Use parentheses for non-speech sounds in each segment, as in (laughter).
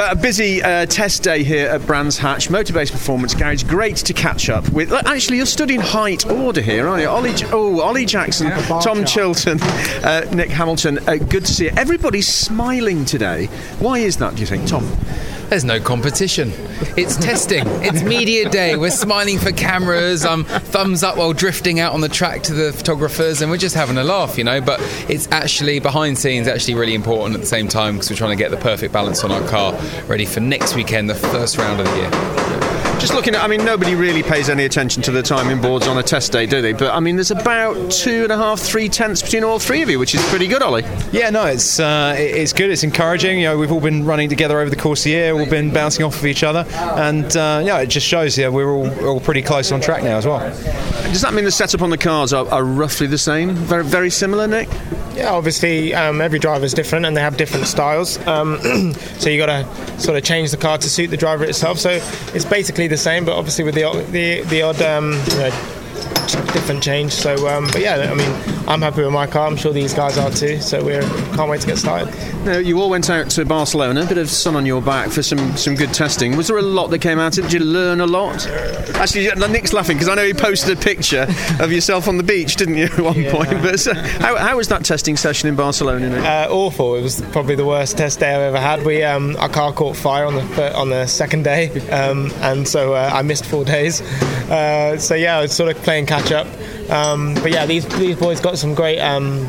Well, a busy uh, test day here at Brands Hatch Motorbase Performance Garage. Great to catch up with. Actually, you're stood in height order here, aren't you? Ollie, oh, Ollie Jackson, yeah, Tom Chilton, uh, Nic Hamilton. Uh, good to see you. Everybody's smiling today. Why is that? Do you think, Tom? There's no competition. It's testing. It's media day. We're smiling for cameras. I'm thumbs up while drifting out on the track to the photographers, and we're just having a laugh, you know. But it's actually behind scenes, actually really important at the same time because we're trying to get the perfect balance on our car ready for next weekend, the first round of the year. Just looking at, I mean, nobody really pays any attention to the timing boards on a test day, do they? But I mean, there's about two and a half, three tenths between all three of you, which is pretty good, Ollie. Yeah, no, it's uh, it's good. It's encouraging. You know, we've all been running together over the course of the year. We've been bouncing off of each other, and uh, yeah, it just shows. Yeah, we're all, all pretty close on track now as well. Does that mean the setup on the cars are, are roughly the same? Very, very similar, Nic. Yeah, obviously um, every driver is different and they have different styles. Um, (clears throat) so you got to sort of change the car to suit the driver itself. So it's basically the same, but obviously with the the, the odd um, you know, different change. So, um, but yeah, I mean, I'm happy with my car. I'm sure these guys are too. So we can't wait to get started. Now, you all went out to Barcelona, a bit of sun on your back for some, some good testing. Was there a lot that came out of it? Did you learn a lot? Actually, Nic's laughing because I know he posted a picture (laughs) of yourself on the beach, didn't you, at one yeah. point? But uh, how, how, was that testing session in Barcelona? Uh, awful. It was probably the worst test day I've ever had. We um, our car caught fire on the on the second day, um, and so uh, I missed four days. Uh, so yeah, I was sort of playing catch Um, but yeah, these these boys got some great um,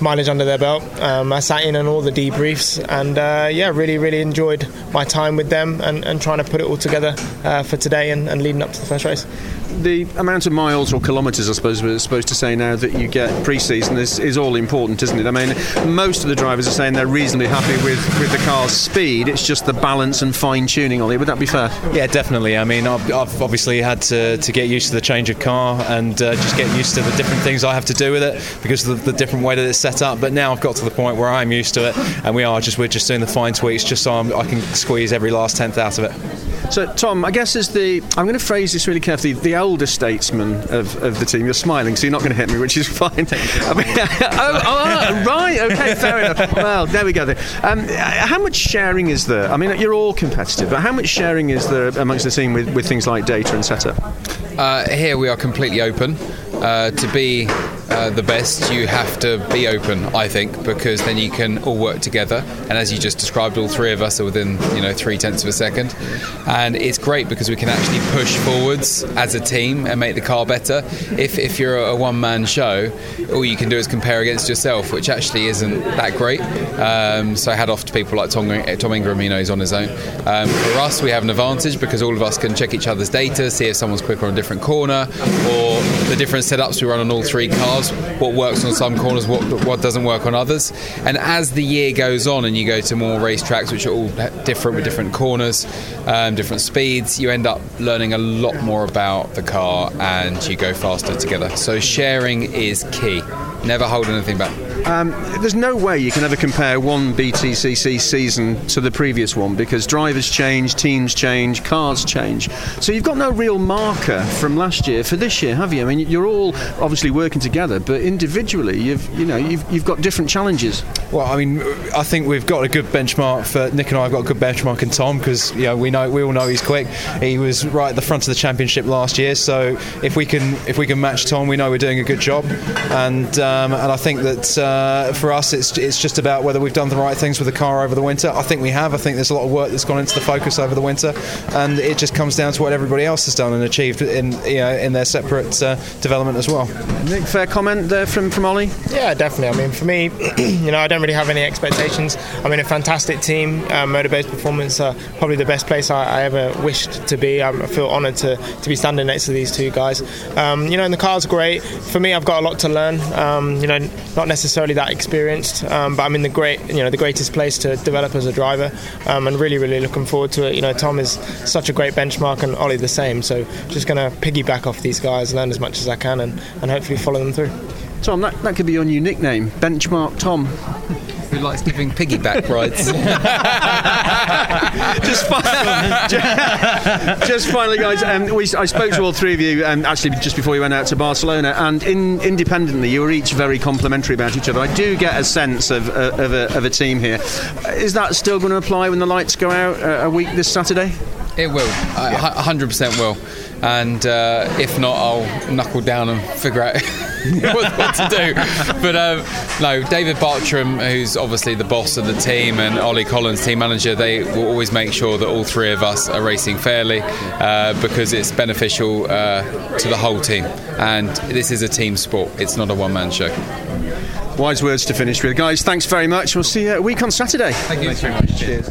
mileage under their belt. Um, I sat in on all the debriefs and uh, yeah, really, really enjoyed my time with them and, and trying to put it all together uh, for today and, and, leading up to the first race. The amount of miles or kilometres, I suppose we're supposed to say now, that you get pre season is, is all important, isn't it? I mean, most of the drivers are saying they're reasonably happy with, with the car's speed, it's just the balance and fine tuning, Ollie. Would that be fair? Yeah, definitely. I mean, I've, I've obviously had to, to get used to the change of car and uh, just get used to the different things I have to do with it because of the, the different way that it's set up. But now I've got to the point where I'm used to it, and we are just we're just doing the fine tweaks just so I'm, i can squeeze every last tenth out of it. So Tom, I guess as the I'm going to phrase this really carefully, the older statesman of, of the team. You're smiling, so you're not going to hit me, which is (laughs) fine. I mean, (laughs) oh, oh, right, okay, fair enough. (laughs) Well, there we go. Then. Um, how much sharing is there? I mean, you're all competitive, but how much sharing is there amongst the team with, with things like data and setup? Uh, here we are completely open. Uh, to be uh, the best, you have to be open, I think, because then you can all work together. And as you just described, all three of us are within, you know, three tenths of a second. And it's great because we can actually push forwards as a team and make the car better. If, if you're a one man show, all you can do is compare against yourself, which actually isn't that great. Um, so had off to people like Tom, Tom Ingram, you know, he's on his own. Um, for us, we have an advantage because all of us can check each other's data, see if someone's quicker on a different corner, or the different setups we run on all three cars what works on some corners, what what doesn't work on others. And as the year goes on, and you go to more racetracks, which are all different with different corners, um, different speeds, you end up learning a lot more about the car, and you go faster together. So sharing is key. Never hold anything back. Um, there's no way you can ever compare one BTCC season to the previous one because drivers change, teams change, cars change. So you've got no real marker from last year for this year, have you? I mean, you're all obviously working together, but individually, you've you know you've, you've got different challenges. Well, I mean, I think we've got a good benchmark for Nic and I have got a good benchmark in Tom because you know we know we all know he's quick. He was right at the front of the championship last year, so if we can if we can match Tom, we know we're doing a good job. And um, and I think that. Uh, for us, it's it's just about whether we've done the right things with the car over the winter. I think we have. I think there's a lot of work that's gone into the focus over the winter, and it just comes down to what everybody else has done and achieved in you know, in their separate uh, development as well. Nic, fair comment there from from Ollie. Yeah, definitely. I mean, for me, (clears throat) you know, I don't really have any expectations. I mean, a fantastic team. Uh, Motorbase Performance are probably the best place I, I ever wished to be. I feel honoured to, to be standing next to these two guys. Um, you know, and the car's great. For me, I've got a lot to learn. Um, you know, not necessarily necessarily that experienced, um, but I'm in the great, you know, the greatest place to develop as a driver, um, and really, really looking forward to it. You know, Tom is such a great benchmark, and Ollie the same. So just going to piggyback off these guys, learn as much as I can, and, and hopefully follow them through. Tom, that, that could be your new nickname, Benchmark Tom. Who likes giving piggyback rides? (laughs) just, fi- (laughs) just finally, guys. Um, we, I spoke to all three of you, um, actually, just before we went out to Barcelona, and in, independently, you were each very complimentary about each other. I do get a sense of, uh, of, a, of a team here. Is that still going to apply when the lights go out uh, a week this Saturday? It will. I- a 100% will. And uh, if not, I'll knuckle down and figure out (laughs) what, what to do. But um, no, David Bartrum, who's obviously the boss of the team, and Ollie Collins, team manager, they will always make sure that all three of us are racing fairly uh, because it's beneficial uh, to the whole team. And this is a team sport, it's not a one man show. Wise words to finish with. Guys, thanks very much. We'll see you a week on Saturday. Thank you very much. Cheers.